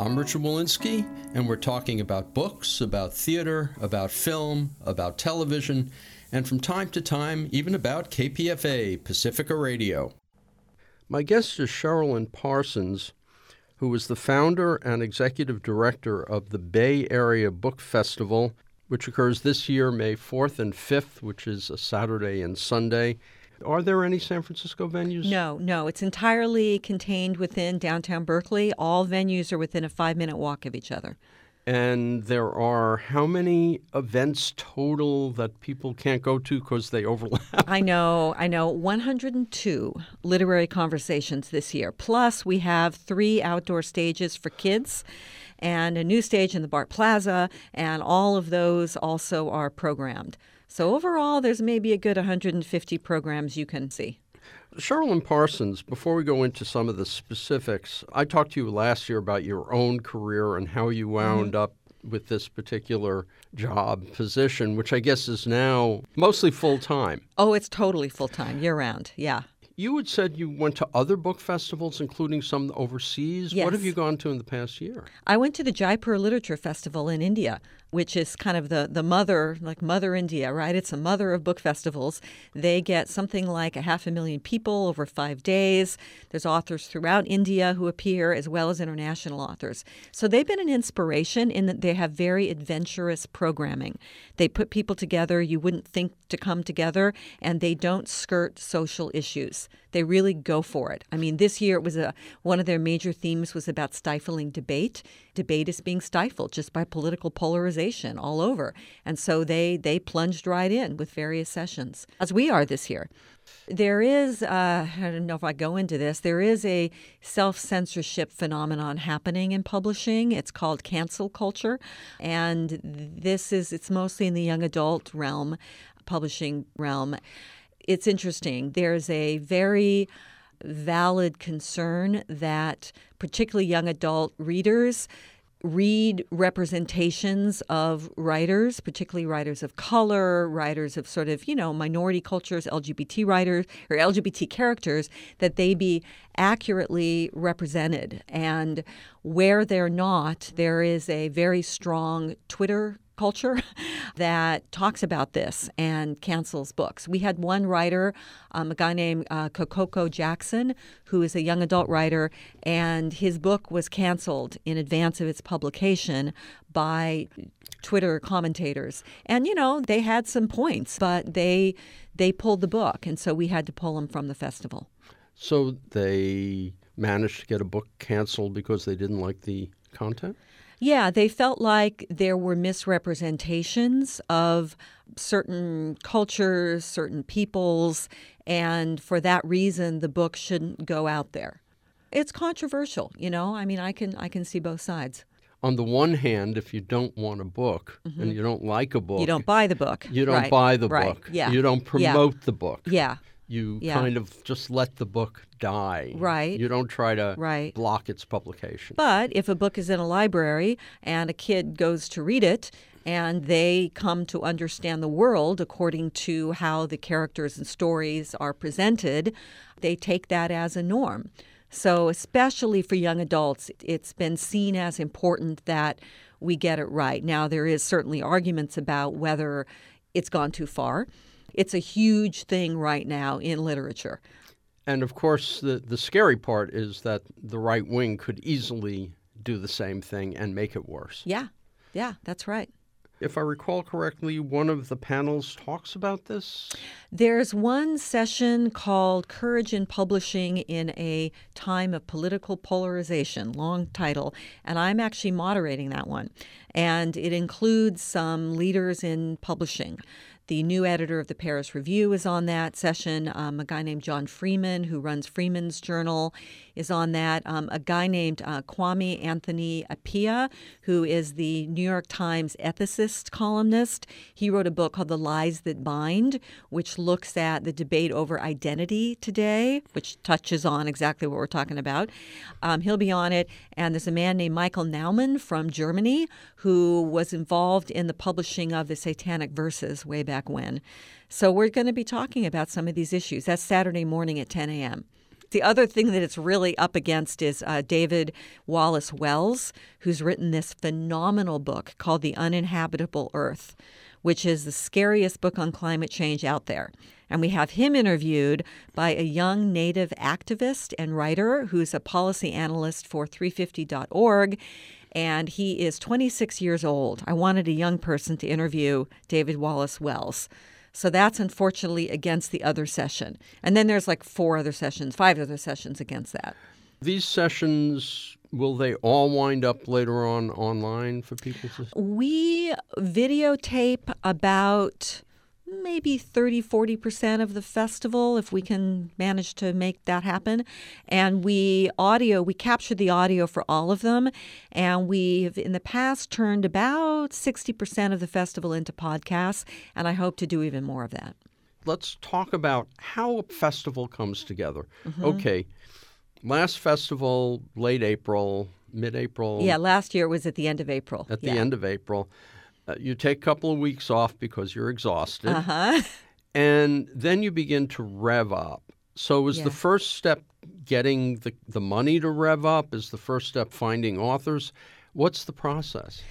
I'm Richard Wolinsky, and we're talking about books, about theater, about film, about television, and from time to time, even about KPFA, Pacifica Radio. My guest is Sherilyn Parsons, who was the founder and executive director of the Bay Area Book Festival, which occurs this year, May 4th and 5th, which is a Saturday and Sunday are there any San Francisco venues? No, no. It's entirely contained within downtown Berkeley. All venues are within a five minute walk of each other. And there are how many events total that people can't go to because they overlap? I know, I know. 102 literary conversations this year. Plus, we have three outdoor stages for kids and a new stage in the BART Plaza, and all of those also are programmed. So overall, there's maybe a good 150 programs you can see. Sherilyn Parsons, before we go into some of the specifics, I talked to you last year about your own career and how you wound mm-hmm. up with this particular job position, which I guess is now mostly full time. Oh, it's totally full time, year round. Yeah. You had said you went to other book festivals, including some overseas. Yes. What have you gone to in the past year? I went to the Jaipur Literature Festival in India which is kind of the, the mother, like Mother India, right? It's a mother of book festivals. They get something like a half a million people over five days. There's authors throughout India who appear, as well as international authors. So they've been an inspiration in that they have very adventurous programming. They put people together you wouldn't think to come together, and they don't skirt social issues. They really go for it. I mean, this year it was a one of their major themes was about stifling debate. Debate is being stifled just by political polarization all over, and so they they plunged right in with various sessions, as we are this year. There is, uh, I don't know if I go into this, there is a self censorship phenomenon happening in publishing. It's called cancel culture. And this is, it's mostly in the young adult realm, publishing realm it's interesting. There's a very valid concern that particularly young adult readers read representations of writers, particularly writers of color, writers of sort of, you know, minority cultures, LGBT writers or LGBT characters, that they be accurately represented. And where they're not, there is a very strong Twitter culture that talks about this and cancels books. We had one writer, um, a guy named uh, Kosoko Jackson, who is a young adult writer, and his book was canceled in advance of its publication by Twitter commentators. And you know, they had some points, but they they pulled the book, and so we had to pull them from the festival. So they managed to get a book canceled because they didn't like the content? Yeah, they felt like there were misrepresentations of certain cultures, certain peoples, and for that reason the book shouldn't go out there. It's controversial, you know? I mean, I can I can see both sides. On the one hand, if you don't want a book mm-hmm. and you don't like a book, you don't buy the book. You don't right. buy the right. book. Yeah. You don't promote yeah. the book. Yeah you yeah. kind of just let the book die. Right. You don't try to right. block its publication. But if a book is in a library and a kid goes to read it and they come to understand the world according to how the characters and stories are presented, they take that as a norm. So, especially for young adults, it's been seen as important that we get it right. Now, there is certainly arguments about whether it's gone too far. It's a huge thing right now in literature. And of course, the, the scary part is that the right wing could easily do the same thing and make it worse. Yeah, yeah, that's right. If I recall correctly, one of the panels talks about this? There's one session called Courage in Publishing in a Time of Political Polarization, long title, and I'm actually moderating that one. And it includes some leaders in publishing. The new editor of the Paris Review is on that session. Um, a guy named John Freeman, who runs Freeman's Journal, is on that. Um, a guy named uh, Kwame Anthony Appiah, who is the New York Times ethicist columnist, he wrote a book called The Lies That Bind, which looks at the debate over identity today, which touches on exactly what we're talking about. Um, he'll be on it. And there's a man named Michael Naumann from Germany who was involved in the publishing of the Satanic Verses way back when. So we're going to be talking about some of these issues. That's Saturday morning at 10 a.m. The other thing that it's really up against is uh, David Wallace Wells, who's written this phenomenal book called The Uninhabitable Earth, which is the scariest book on climate change out there. And we have him interviewed by a young native activist and writer who's a policy analyst for 350.org. And he is 26 years old. I wanted a young person to interview David Wallace Wells. So that's unfortunately against the other session. And then there's like four other sessions, five other sessions against that. These sessions will they all wind up later on online for people to We videotape about maybe 30 40% of the festival if we can manage to make that happen. And we audio we captured the audio for all of them. And we've in the past turned about 60% of the festival into podcasts. And i hope to do even more of that. Let's talk about how a festival comes together. Mm-hmm. okay last festival late april mid-april. Yeah last year was at the end of april. At yeah. the end of april uh, you take a couple of weeks off because you're exhausted. Uh-huh. And then you begin to rev up. So is yeah. the first step getting the, the money to rev up? Is the first step finding authors? What's the process?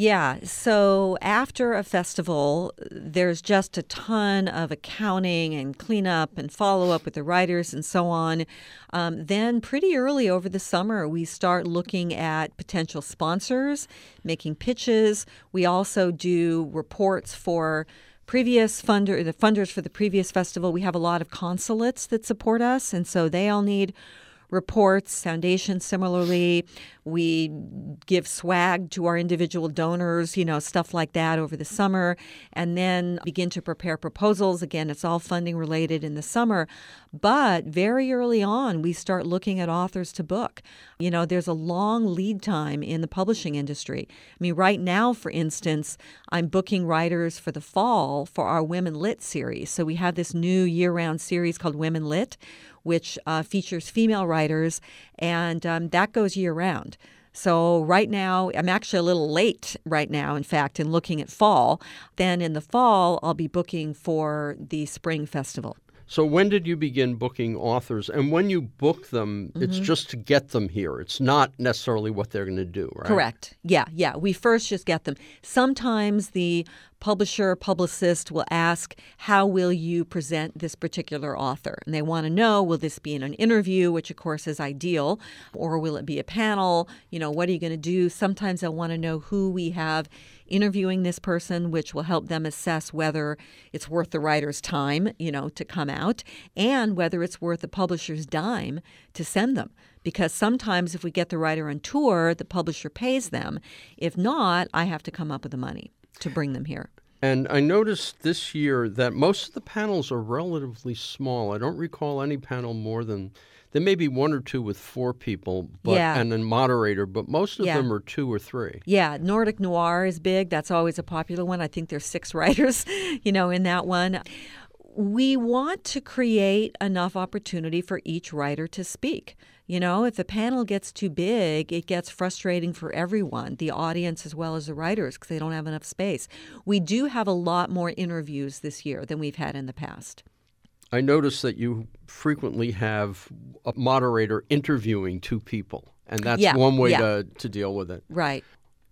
Yeah. So after a festival, there's just a ton of accounting and cleanup and follow up with the writers and so on. Um, then, pretty early over the summer, we start looking at potential sponsors, making pitches. We also do reports for previous funder the funders for the previous festival we have a lot of consulates that support us and so they all need reports. Foundation, similarly, we give swag to our individual donors, you know, stuff like that over the summer, and then begin to prepare proposals. Again, it's all funding related in the summer. But very early on, we start looking at authors to book. You know, there's a long lead time in the publishing industry. I mean, right now, for instance, I'm booking writers for the fall for our Women Lit series. So we have this new year round series called Women Lit which uh, features female writers, and um, that goes year round. So, right now, I'm actually a little late right now, in fact, in looking at fall. Then in the fall, I'll be booking for the spring festival. So when did you begin booking authors? And when you book them, mm-hmm. it's just to get them here. It's not necessarily what they're going to do, right? Correct. Yeah, yeah. We first just get them. Sometimes the publisher, publicist will ask, How will you present this particular author? And they want to know, Will this be in an interview, which of course is ideal, or will it be a panel? You know, what are you going to do? Sometimes they'll want to know who we have interviewing this person, which will help them assess whether it's worth the writer's time, you know, to come out, and whether it's worth the publisher's dime to send them. Because sometimes if we get the writer on tour, the publisher pays them. If not, I have to come up with the money to bring them here. And I noticed this year that most of the panels are relatively small. I don't recall any panel more than there may be one or two with four people, but yeah. and a moderator, but most of yeah. them are two or three. Yeah, Nordic Noir is big. That's always a popular one. I think there's six writers, you know, in that one. We want to create enough opportunity for each writer to speak. You know, if the panel gets too big, it gets frustrating for everyone, the audience as well as the writers, because they don't have enough space. We do have a lot more interviews this year than we've had in the past. I notice that you frequently have a moderator interviewing two people, and that's yeah, one way yeah. to, to deal with it. Right.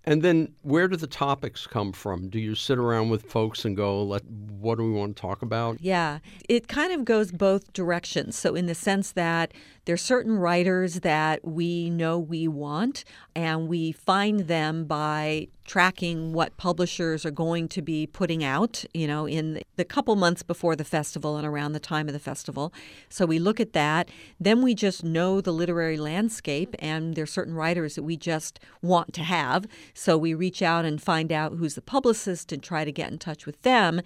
And then where do the topics come from? Do you sit around with folks and go, Let, what do we want to talk about? Yeah, it kind of goes both directions. So, in the sense that there's certain writers that we know we want, and we find them by tracking what publishers are going to be putting out, you know, in the couple months before the festival and around the time of the festival. So we look at that. Then we just know the literary landscape, and there's certain writers that we just want to have. So we reach out and find out who's the publicist and try to get in touch with them.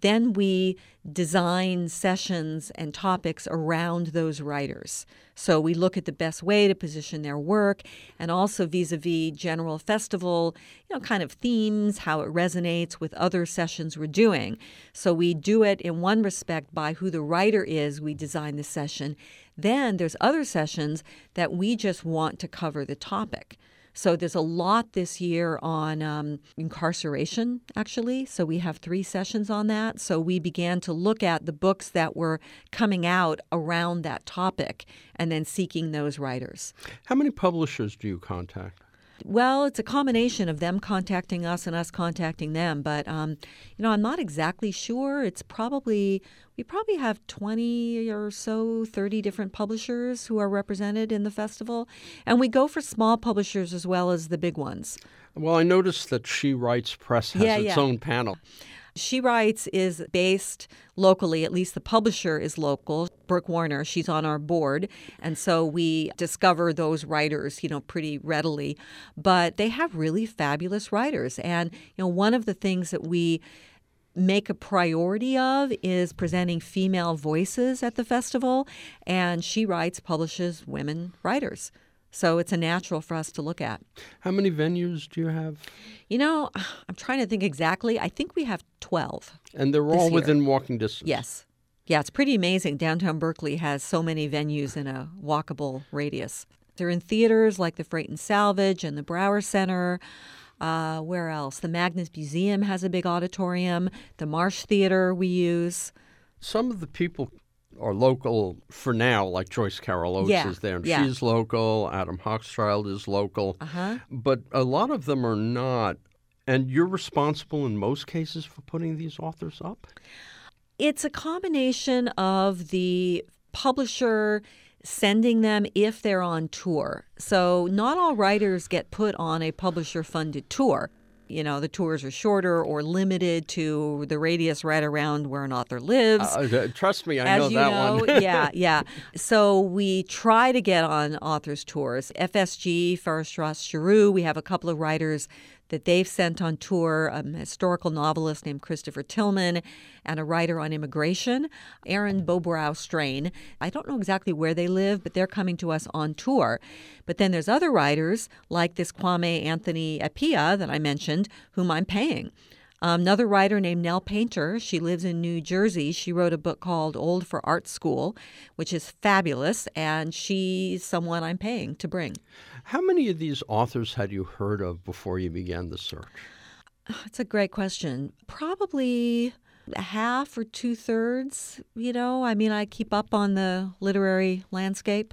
Then we design sessions and topics around those writers. So we look at the best way to position their work and also vis a vis general festival, you know, kind of themes, how it resonates with other sessions we're doing. So we do it in one respect by who the writer is, we design the session. Then there's other sessions that we just want to cover the topic. So there's a lot this year on um, incarceration, actually. So we have three sessions on that. So we began to look at the books that were coming out around that topic and then seeking those writers. How many publishers do you contact? Well, it's a combination of them contacting us and us contacting them. But, um, you know, I'm not exactly sure. It's probably, we probably have 20 or so, 30 different publishers who are represented in the festival. And we go for small publishers as well as the big ones. Well, I noticed that She Writes Press has Yeah, its yeah. own panel. She Writes is based locally, at least the publisher is local. Brooke Warner, she's on our board. And so we discover those writers, you know, pretty readily. But they have really fabulous writers. And, you know, one of the things that we make a priority of is presenting female voices at the festival. And She Writes publishes women writers. So it's a natural for us to look at. How many venues do you have? You know, I'm trying to think exactly. I think we have 12. And they're all within walking distance. Yes. Yeah, it's pretty amazing. Downtown Berkeley has so many venues in a walkable radius. They're in theaters like the Freight and Salvage and the Brower Center. Uh, where else? The Magnes Museum has a big auditorium. The Marsh Theater we use. Some of the people are local for now, like Joyce Carol Oates Yeah, is there, and yeah. she's local. Adam Hochschild is local. Uh huh. But a lot of them are not. And you're responsible in most cases for putting these authors up? It's a combination of the publisher sending them if they're on tour. So, not all writers get put on a publisher funded tour. You know, the tours are shorter or limited to the radius right around where an author lives. Uh, trust me, I As know you that know, one. yeah, yeah. So we try to get on authors' tours. FSG, Ross Giroux, we have a couple of writers that they've sent on tour a historical novelist named Christopher Tilghman and a writer on immigration, Aaron Bobrow Strain. I don't know exactly where they live, but they're coming to us on tour. But then there's other writers like this Kwame Anthony Appiah that I mentioned, whom I'm paying. Um, another writer named Nell Painter, she lives in New Jersey. She wrote a book called Old for Art School, which is fabulous, and she's someone I'm paying to bring. How many of these authors had you heard of before you began the search? That's a great question. Probably half or two thirds, you know. I mean, I keep up on the literary landscape.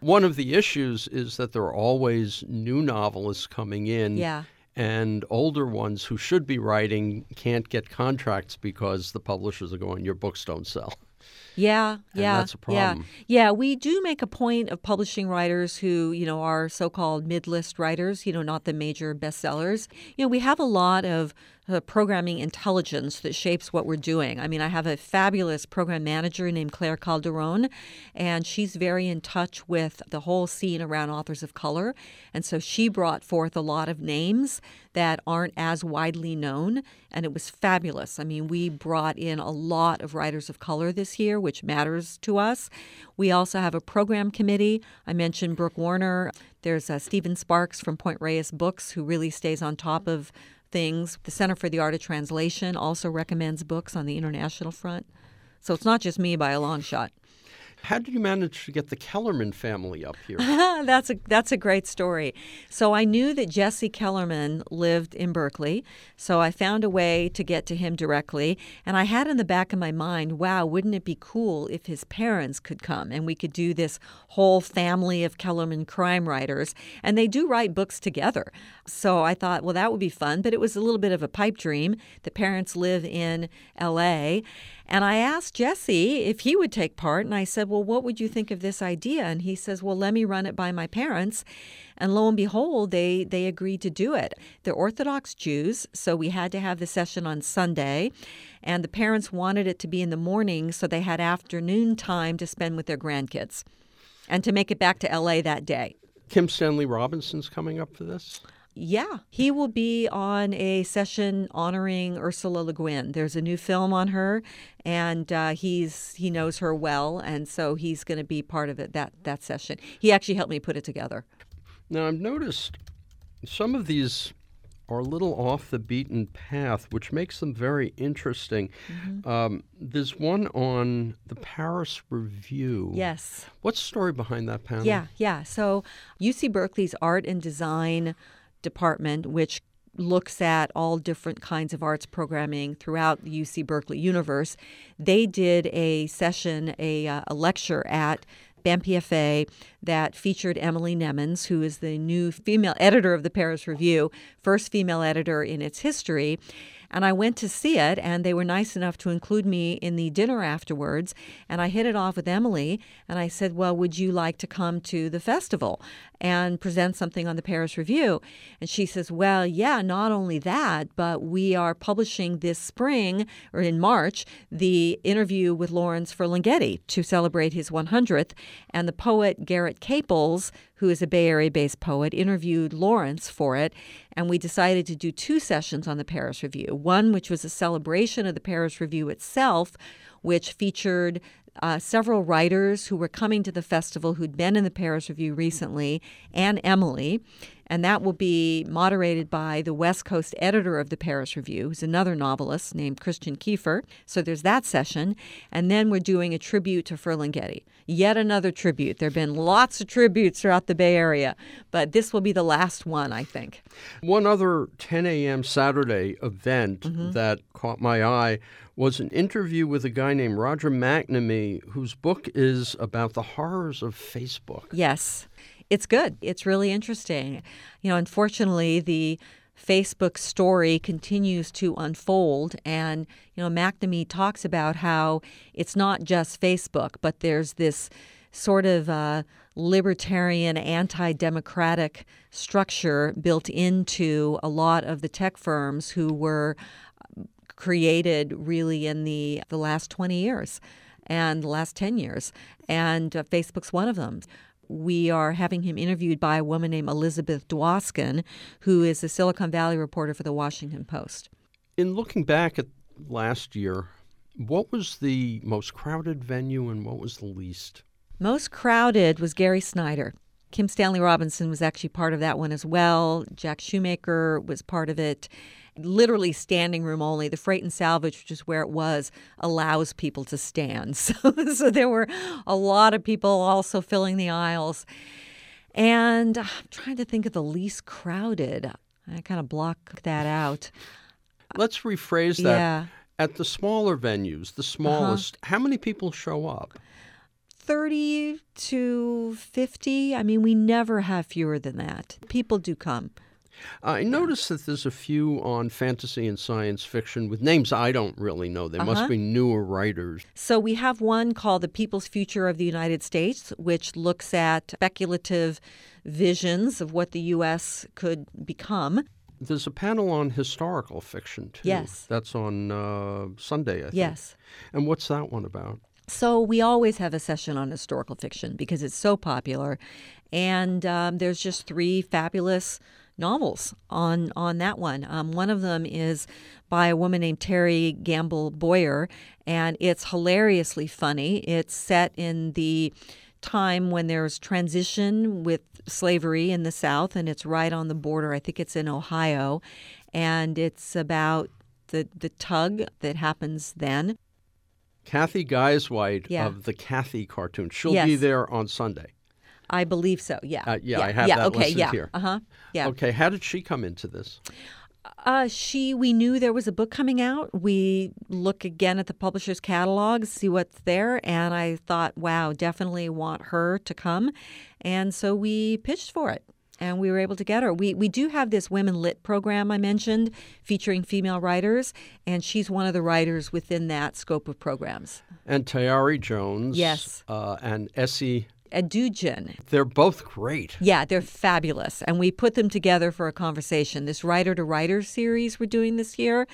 One of the issues is that there are always new novelists coming in. Yeah. And older ones who should be writing can't get contracts because the publishers are going, your books don't sell. Yeah, yeah, that's a problem. yeah, yeah. We do make a point of publishing writers who, you know, are so-called mid-list writers. You know, not the major bestsellers. You know, we have a lot of uh, programming intelligence that shapes what we're doing. I mean, I have a fabulous program manager named Claire Calderon, and she's very in touch with the whole scene around authors of color. And so she brought forth a lot of names that aren't as widely known, and it was fabulous. I mean, we brought in a lot of writers of color this year, which matters to us. We also have a program committee. I mentioned Brooke Warner. There's uh, Stephen Sparks from Point Reyes Books, who really stays on top of things. The Center for the Art of Translation also recommends books on the international front. So it's not just me by a long shot. How did you manage to get the Kellerman family up here? that's a that's a great story. So I knew that Jesse Kellerman lived in Berkeley, so I found a way to get to him directly. And I had in the back of my mind, wow, wouldn't it be cool if his parents could come and we could do this whole family of Kellerman crime writers? And they do write books together. So I thought, well, that would be fun. But it was a little bit of a pipe dream. The parents live in L.A. And I asked Jesse if he would take part, and I said, Well, what would you think of this idea? And he says, Well, let me run it by my parents. And lo and behold, they, they agreed to do it. They're Orthodox Jews, so we had to have the session on Sunday. And the parents wanted it to be in the morning, so they had afternoon time to spend with their grandkids and to make it back to LA that day. Kim Stanley Robinson's coming up for this? Yeah, he will be on a session honoring Ursula Le Guin. There's a new film on her, and uh, he's he knows her well, and so he's going to be part of it that that session. He actually helped me put it together. Now I've noticed some of these are a little off the beaten path, which makes them very interesting. Mm-hmm. Um, there's one on the Paris Review. Yes. What's the story behind that panel? Yeah, yeah. So UC Berkeley's art and design department, which looks at all different kinds of arts programming throughout the UC Berkeley universe. They did a session, a, uh, a lecture at BAMPFA that featured Emily Nemens, who is the new female editor of the Paris Review, first female editor in its history. And I went to see it, and they were nice enough to include me in the dinner afterwards. And I hit it off with Emily, and I said, Well, would you like to come to the festival and present something on the Paris Review? And she says, Well, yeah, not only that, but we are publishing this spring or in March the interview with Lawrence Ferlinghetti to celebrate his 100th. And the poet Garrett Caples, who is a Bay Area based poet, interviewed Lawrence for it. And we decided to do two sessions on the Paris Review one, which was a celebration of the Paris Review itself, which featured uh, several writers who were coming to the festival who'd been in the Paris Review recently, and Emily and that will be moderated by the West Coast editor of the Paris Review, who's another novelist named Christian Kiefer. So there's that session. And then we're doing a tribute to Ferlinghetti. Yet another tribute. There have been lots of tributes throughout the Bay Area, but this will be the last one, I think. One other 10 a.m. Saturday event mm-hmm. that caught my eye was an interview with a guy named Roger McNamee, whose book is about the horrors of Facebook. Yes it's good. It's really interesting. You know, unfortunately, the Facebook story continues to unfold. And, you know, McNamee talks about how it's not just Facebook, but there's this sort of uh, libertarian, anti democratic structure built into a lot of the tech firms who were created really in the, the last 20 years and the last 10 years. And uh, Facebook's one of them we are having him interviewed by a woman named Elizabeth Dwoskin, who is a Silicon Valley reporter for the Washington Post. In looking back at last year, what was the most crowded venue and what was the least? Most crowded was Gary Snyder. Kim Stanley Robinson was actually part of that one as well. Jack Shoemaker was part of it literally standing room only. The freight and salvage, which is where it was, allows people to stand. So, so there were a lot of people also filling the aisles. And I'm trying to think of the least crowded. I kind of block that out. Let's rephrase that. Yeah. At the smaller venues, the smallest, uh-huh. how many people show up? 30 to 50. I mean, we never have fewer than that. People do come. I noticed that there's a few on fantasy and science fiction with names I don't really know. They uh-huh. must be newer writers. So we have one called The People's Future of the United States, which looks at speculative visions of what the U.S. could become. There's a panel on historical fiction, too. Yes. That's on uh, Sunday, I think. Yes. And what's that one about? So we always have a session on historical fiction because it's so popular. And um, there's just three fabulous novels on on that one. Um, one of them is by a woman named Terry Gamble Boyer, and it's hilariously funny. It's set in the time when there's transition with slavery in the South, and it's right on the border. I think it's in Ohio, and it's about the the tug that happens then. Cathy Guisewite yeah. of the Cathy cartoon. She'll yes. be there on Sunday. I believe so. Yeah. Uh, yeah, yeah, I have yeah, that okay, listed yeah. here. Uh huh. Yeah. Okay. How did she come into this? Uh, she, we knew there was a book coming out. We look again at the publisher's catalog, see what's there, and I thought, wow, definitely want her to come, and so we pitched for it, and we were able to get her. We we do have this women lit program I mentioned, featuring female writers, and she's one of the writers within that scope of programs. And Tayari Jones, yes, uh, and Esi Edugyan. They're both great. Yeah, they're fabulous. And we put them together for a conversation. This writer to writer series we're doing this year.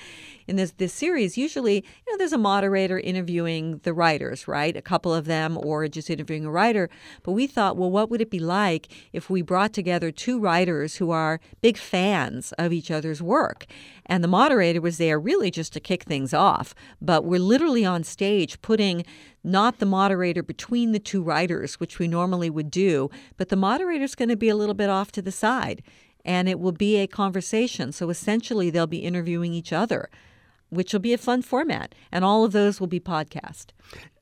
In this this series, usually, you know, there's a moderator interviewing the writers, right? A couple of them or just interviewing a writer. But we thought, well, what would it be like if we brought together two writers who are big fans of each other's work? And the moderator was there really just to kick things off. But we're literally on stage putting not the moderator between the two writers, which we normally would do, but the moderator's going to be a little bit off to the side. And it will be a conversation. So essentially, they'll be interviewing each other, which will be a fun format. And all of those will be podcast.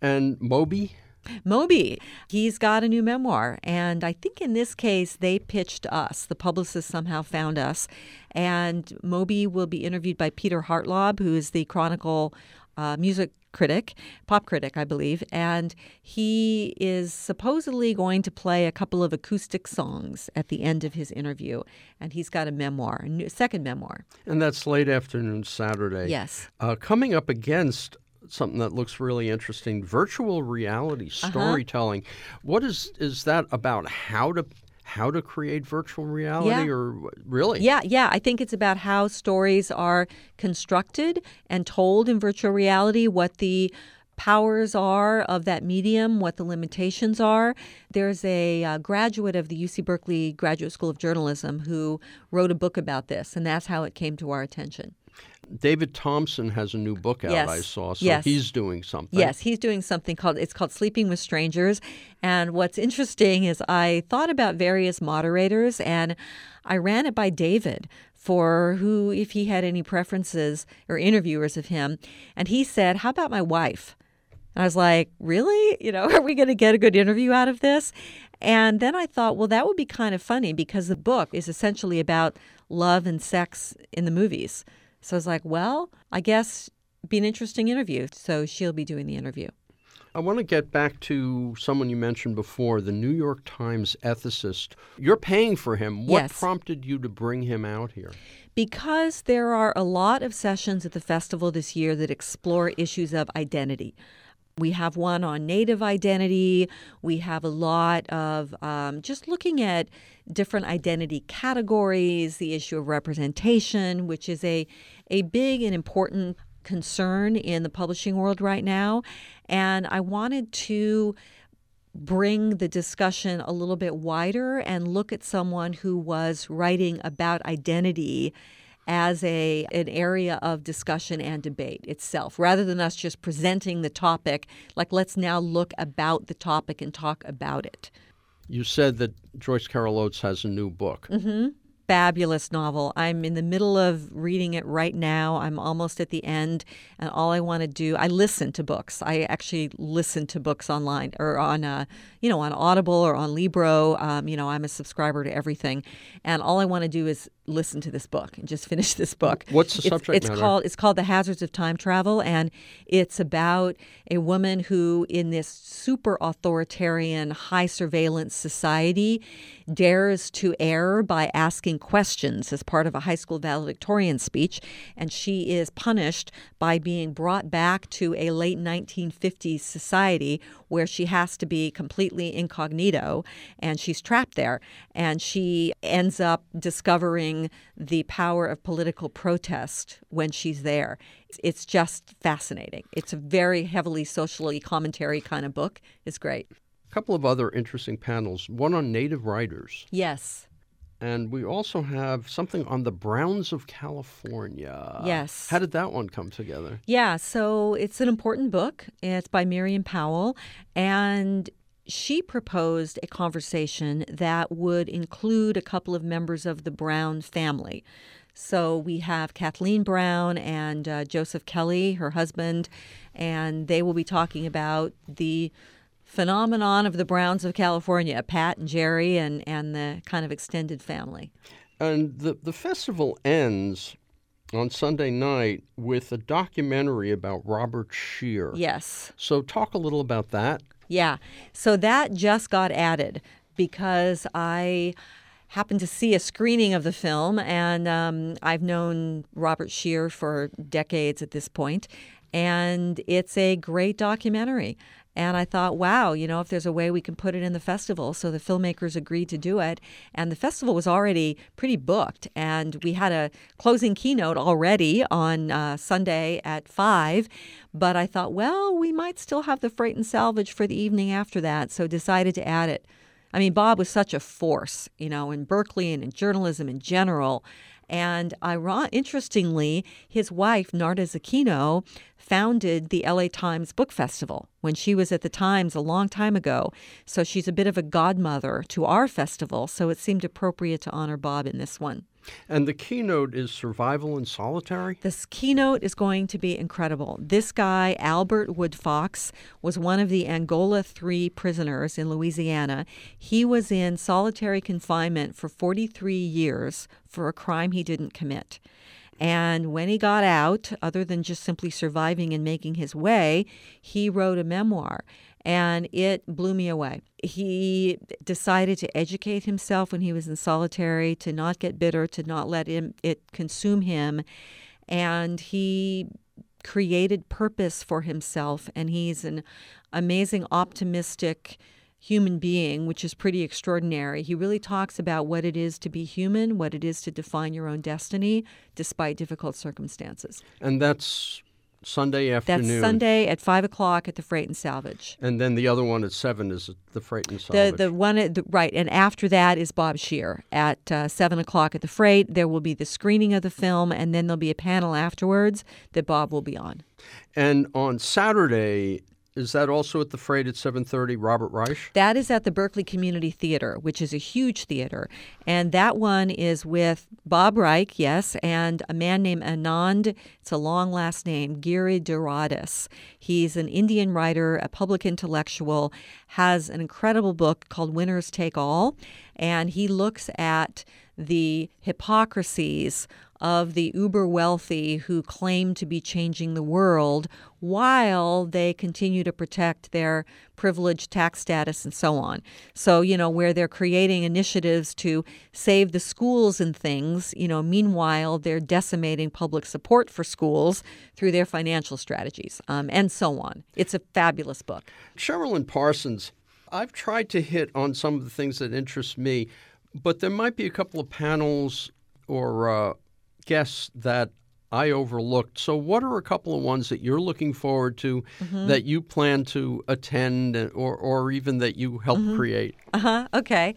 And Moby? Moby, he's got a new memoir. And I think in this case, they pitched us. The publicist somehow found us. And Moby will be interviewed by Peter Hartlaub, who is the Chronicle uh, music critic, pop critic, I believe, and he is supposedly going to play a couple of acoustic songs at the end of his interview. And he's got a memoir, a new, second memoir. And that's late afternoon Saturday. Yes. Uh, coming up against something that looks really interesting virtual reality Uh-huh. storytelling what is is that about how to how to create virtual reality Yeah. or really Yeah, yeah. I think it's about how stories are constructed and told in virtual reality, what the powers are of that medium, what the limitations are. There's a uh, graduate of the UC Berkeley Graduate School of Journalism who wrote a book about this, and that's how it came to our attention. David thomson has a new book out Yes. i saw so Yes. he's doing something Yes, he's doing something called it's called Sleeping with Strangers. And what's interesting is I thought about various moderators and I ran it by David for who if he had any preferences or interviewers of him. And he said, How about my wife? And I was like, Really? You know, are we gonna get a good interview out of this? And then I thought, well, that would be kind of funny because the book is essentially about love and sex in the movies. So I was like, well, I guess be an interesting interview. So she'll be doing the interview. I want to get back to someone you mentioned before, the New York Times ethicist. You're paying for him. What Yes. prompted you to bring him out here? Because there are a lot of sessions at the festival this year that explore issues of identity. We have one on Native identity. We have a lot of um, just looking at different identity categories, the issue of representation, which is a, a big and important concern in the publishing world right now. And I wanted to bring the discussion a little bit wider and look at someone who was writing about identity as a an area of discussion and debate itself rather than us just presenting the topic like let's now look about the topic and talk about it You said that Joyce Carol Oates has a new book. mm-hmm. fabulous novel. I'm in the middle of reading it right now. I'm almost at the end, and all I want to do, I listen to books. I actually listen to books online or on, uh, you know, on Audible or on Libro. Um, you know, I'm a subscriber to everything, and all I want to do is listen to this book and just finish this book. What's the It's- subject it's matter? called it's called The Hazards of Time Travel, and it's about a woman who, in this super authoritarian, high surveillance society, dares to err by asking questions as part of a high school valedictorian speech, and she is punished by being brought back to a late 1950s society where she has to be completely incognito, and she's trapped there, and she ends up discovering the power of political protest when she's there. It's- It's just fascinating. It's a very heavily socially commentary kind of book. It's great. A couple of other interesting panels, one on native writers. Yes. And we also have something on the Browns of California. Yes. How did that one come together? Yeah, so it's an important book. It's by Miriam Pawel, and she proposed a conversation that would include a couple of members of the Brown family. So we have Kathleen Brown and uh, Joseph Kelly, her husband, and they will be talking about the phenomenon of the Browns of California, Pat and Jerry, and, and the kind of extended family. And the, the festival ends on Sunday night with a documentary about Robert Scheer. Yes. So talk a little about that. Yeah. So that just got added because I happened to see a screening of the film, and um, I've known Robert Scheer for decades at this point, and it's a great documentary. And I thought, wow, you know, if there's a way we can put it in the festival. So the filmmakers agreed to do it. And the festival was already pretty booked. And we had a closing keynote already on uh, Sunday at 5. But I thought, well, we might still have the freight and salvage for the evening after that. So decided to add it. I mean, Bob was such a force, you know, in Berkeley and in journalism in general. And interestingly, his wife, Narda Zacchino, founded the LA Times Book Festival when she was at the Times a long time ago. So she's a bit of a godmother to our festival. So it seemed appropriate to honor Bob in this one. And the keynote is survival in solitary? This keynote is going to be incredible. This guy, Albert Woodfox, was one of the Angola 3 prisoners in Louisiana. He was in solitary confinement for 43 years for a crime he didn't commit. And when he got out, other than just simply surviving and making his way, he wrote a memoir and it blew me away. He decided to educate himself when he was in solitary, to not get bitter, to not let him, it consume him, and he created purpose for himself. And he's an amazing, optimistic human being, which is pretty extraordinary. He really talks about what it is to be human, what it is to define your own destiny despite difficult circumstances. And that's Sunday afternoon. That's Sunday at five o'clock at the Freight and Salvage. And then the other one at seven is the Freight and Salvage. The the one at the, right, and after that is Bob Scheer at uh, seven o'clock at the Freight. There will be the screening of the film, and then there'll be a panel afterwards that Bob will be on. And on Saturday is that also at the Freight at 7:30 Robert Reich? That is at the Berkeley Community Theater, which is a huge theater. And that one is with Bob Reich, yes, and a man named Anand, it's a long last name, Giridharadas. He's an Indian writer, a public intellectual, has an incredible book called Winners Take All, and he looks at the hypocrisies of the uber wealthy who claim to be changing the world while they continue to protect their privileged tax status and so on. So, you know, where they're creating initiatives to save the schools and things, you know, meanwhile, they're decimating public support for schools through their financial strategies um, and so on. It's a fabulous book. Sherilyn Parsons, I've tried to hit on some of the things that interest me, but there might be a couple of panels or uh, guests that I overlooked. So, what are a couple of ones that you're looking forward to mm-hmm. that you plan to attend or, or even that you help mm-hmm. create? Uh huh. Okay.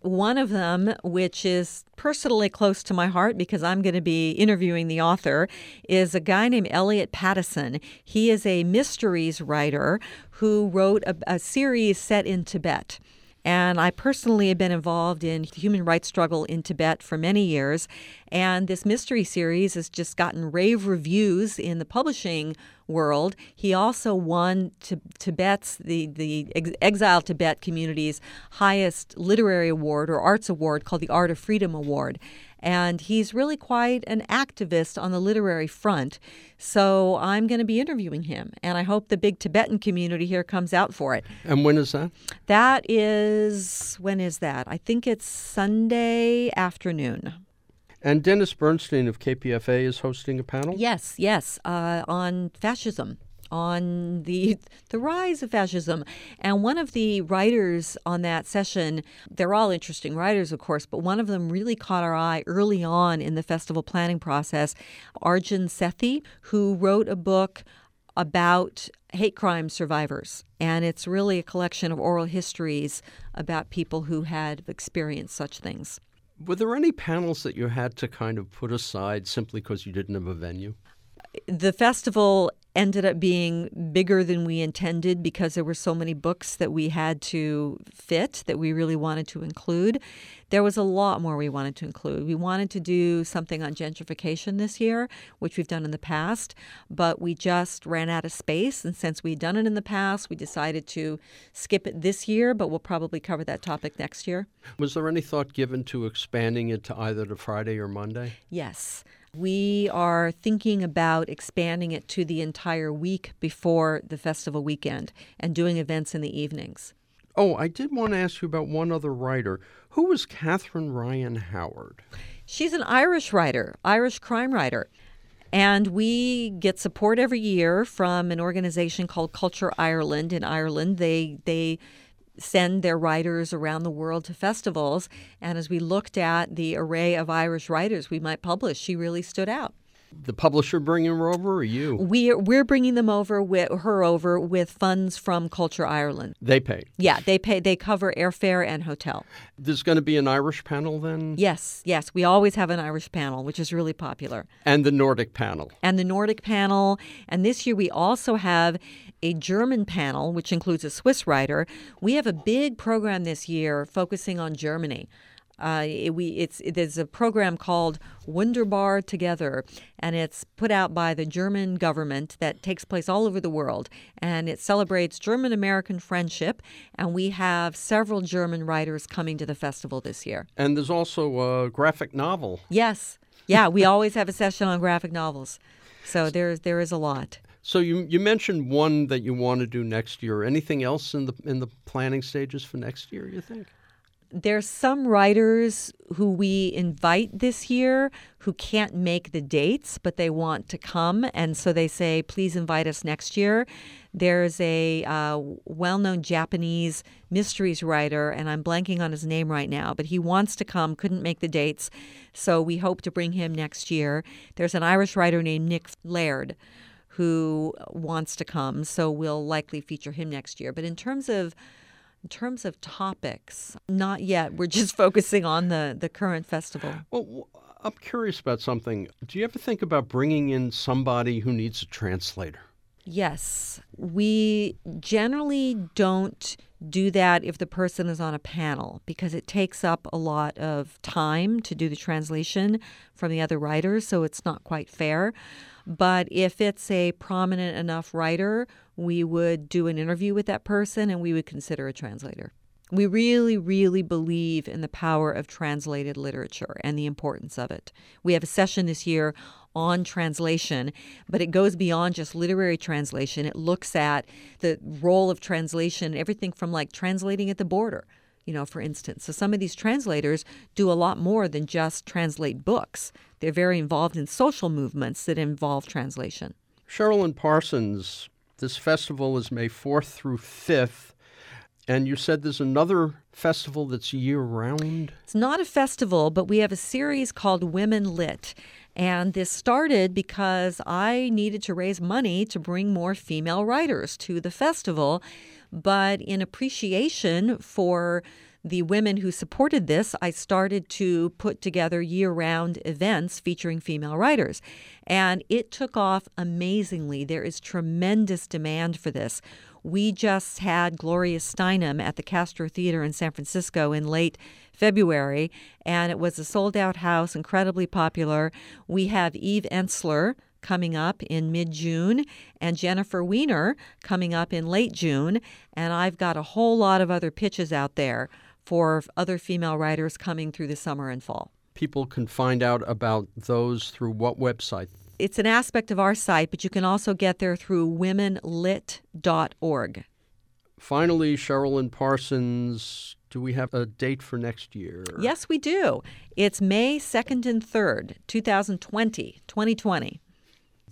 One of them, which is personally close to my heart because I'm going to be interviewing the author, is a guy named Eliot Pattison. He is a mysteries writer who wrote a, a series set in Tibet. And I personally have been involved in the human rights struggle in Tibet for many years. And this mystery series has just gotten rave reviews in the publishing world. He also won Tibet's, the, the ex- exiled Tibet community's highest literary award or arts award called the Art of Freedom Award and he's really quite an activist on the literary front. So I'm going to be interviewing him, and I hope the big Tibetan community here comes out for it. And when is that? That is, when is that? I think it's Sunday afternoon. And Dennis Bernstein of KPFA is hosting a panel? Yes, yes, uh, on fascism on the the rise of fascism. And one of the writers on that session, they're all interesting writers, of course, but one of them really caught our eye early on in the festival planning process, Arjun Sethi, who wrote a book about hate crime survivors. And it's really a collection of oral histories about people who had experienced such things. Were there any panels that you had to kind of put aside simply because you didn't have a venue? The festival ended up being bigger than we intended because there were so many books that we had to fit that we really wanted to include. There was a lot more we wanted to include. We wanted to do something on gentrification this year, which we've done in the past, but we just ran out of space. And since we'd done it in the past, we decided to skip it this year, but we'll probably cover that topic next year. Was there any thought given to expanding it to either the Friday or Monday? Yes. We are thinking about expanding it to the entire week before the festival weekend and doing events in the evenings. Oh, I did want to ask you about one other writer. Who was Catherine Ryan Howard? She's an Irish writer, Irish crime writer. And we get support every year from an organization called Culture Ireland in Ireland. They they send their writers around the world to festivals. And as we looked at the array of Irish writers we might publish, she really stood out. The publisher bringing her over, or you? We we're bringing them over with her over with funds from Culture Ireland. They pay. Yeah, they pay. They cover airfare and hotel. There's going to be an Irish panel then. Yes, yes. We always have an Irish panel, which is really popular. And the Nordic panel. And the Nordic panel. And this year we also have a German panel, which includes a Swiss writer. We have a big program this year focusing on Germany. Uh, it, we it's it, there's a program called Wunderbar Together, and it's put out by the German government that takes place all over the world, and it celebrates German American friendship. And we have several German writers coming to the festival this year. And there's also a graphic novel. Yes, yeah, we always have a session on graphic novels, so there there is a lot. So you you mentioned one that you want to do next year. Anything else in the in the planning stages for next year? You think? There's some writers who we invite this year who can't make the dates, but they want to come. And so they say, please invite us next year. There's a uh, well known Japanese mysteries writer, and I'm blanking on his name right now, but he wants to come, couldn't make the dates. So we hope to bring him next year. There's an Irish writer named Nick Laird who wants to come, so we'll likely feature him next year. But in terms of in terms of topics, not yet. We're just focusing on the, the current festival. Well, I'm curious about something. Do you ever think about bringing in somebody who needs a translator? Yes. We generally don't do that if the person is on a panel because it takes up a lot of time to do the translation from the other writers, so it's not quite fair. But if it's a prominent enough writer, we would do an interview with that person and we would consider a translator. We really, really believe in the power of translated literature and the importance of it. We have a session this year on translation, but it goes beyond just literary translation. It looks at the role of translation, everything from like translating at the border, you know, for instance. So some of these translators do a lot more than just translate books. They're very involved in social movements that involve translation. Cherilyn Parsons, this festival is May 4th through 5th. And you said there's another festival that's year round? It's not a festival, but we have a series called Women Lit. And this started because I needed to raise money to bring more female writers to the festival. But in appreciation for the women who supported this, I started to put together year round events featuring female writers. And it took off amazingly. There is tremendous demand for this. We just had Gloria Steinem at the Castro Theater in San Francisco in late February, and it was a sold out house, incredibly popular. We have Eve Ensler coming up in mid June, and Jennifer Weiner coming up in late June. And I've got a whole lot of other pitches out there for other female writers coming through the summer and fall. People can find out about those through what website? It's an aspect of our site, but you can also get there through womenlit.org. Finally, Cherilyn Parsons, do we have a date for next year? Yes, we do. It's May 2nd and 3rd, 2020, 2020.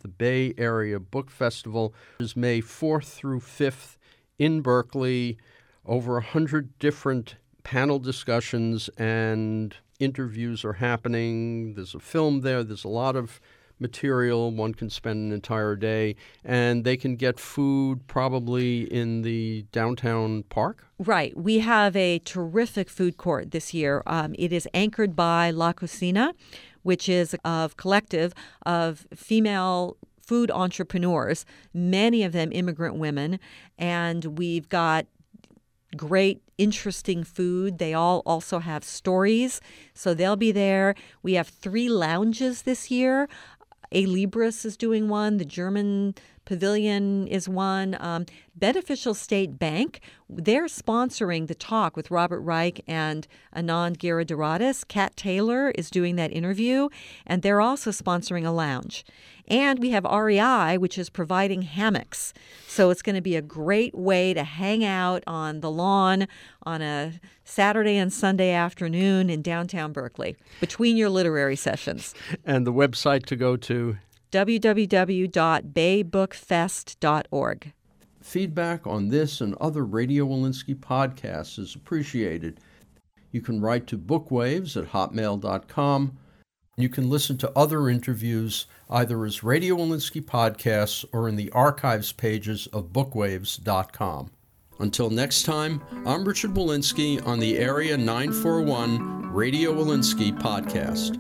The Bay Area Book Festival is May 4th through 5th in Berkeley. Over 100 different panel discussions and interviews are happening. There's a film there, there's a lot of material. One can spend an entire day, and they can get food probably in the downtown park. Right. We have a terrific food court this year. Um, it is anchored by La Cocina, which is a collective of female food entrepreneurs, many of them immigrant women, and we've got great, interesting food. They all also have stories, so they'll be there. We have three lounges this year. A Libris is doing one. The German Pavilion is one. Um, Beneficial State Bank, they're sponsoring the talk with Robert Reich and Anand Giridharadas. Kat Taylor is doing that interview, and they're also sponsoring a lounge. And we have REI, which is providing hammocks. So it's going to be a great way to hang out on the lawn on a Saturday and Sunday afternoon in downtown Berkeley between your literary sessions. And the website to go to www.baybookfest.org. Feedback on this and other Radio Wolinsky podcasts is appreciated. You can write to bookwaves at hotmail.com. You can listen to other interviews either as Radio Wolinsky podcasts or in the archives pages of bookwaves.com. Until next time, I'm Richard Wolinsky on the Area 941 Radio Wolinsky podcast.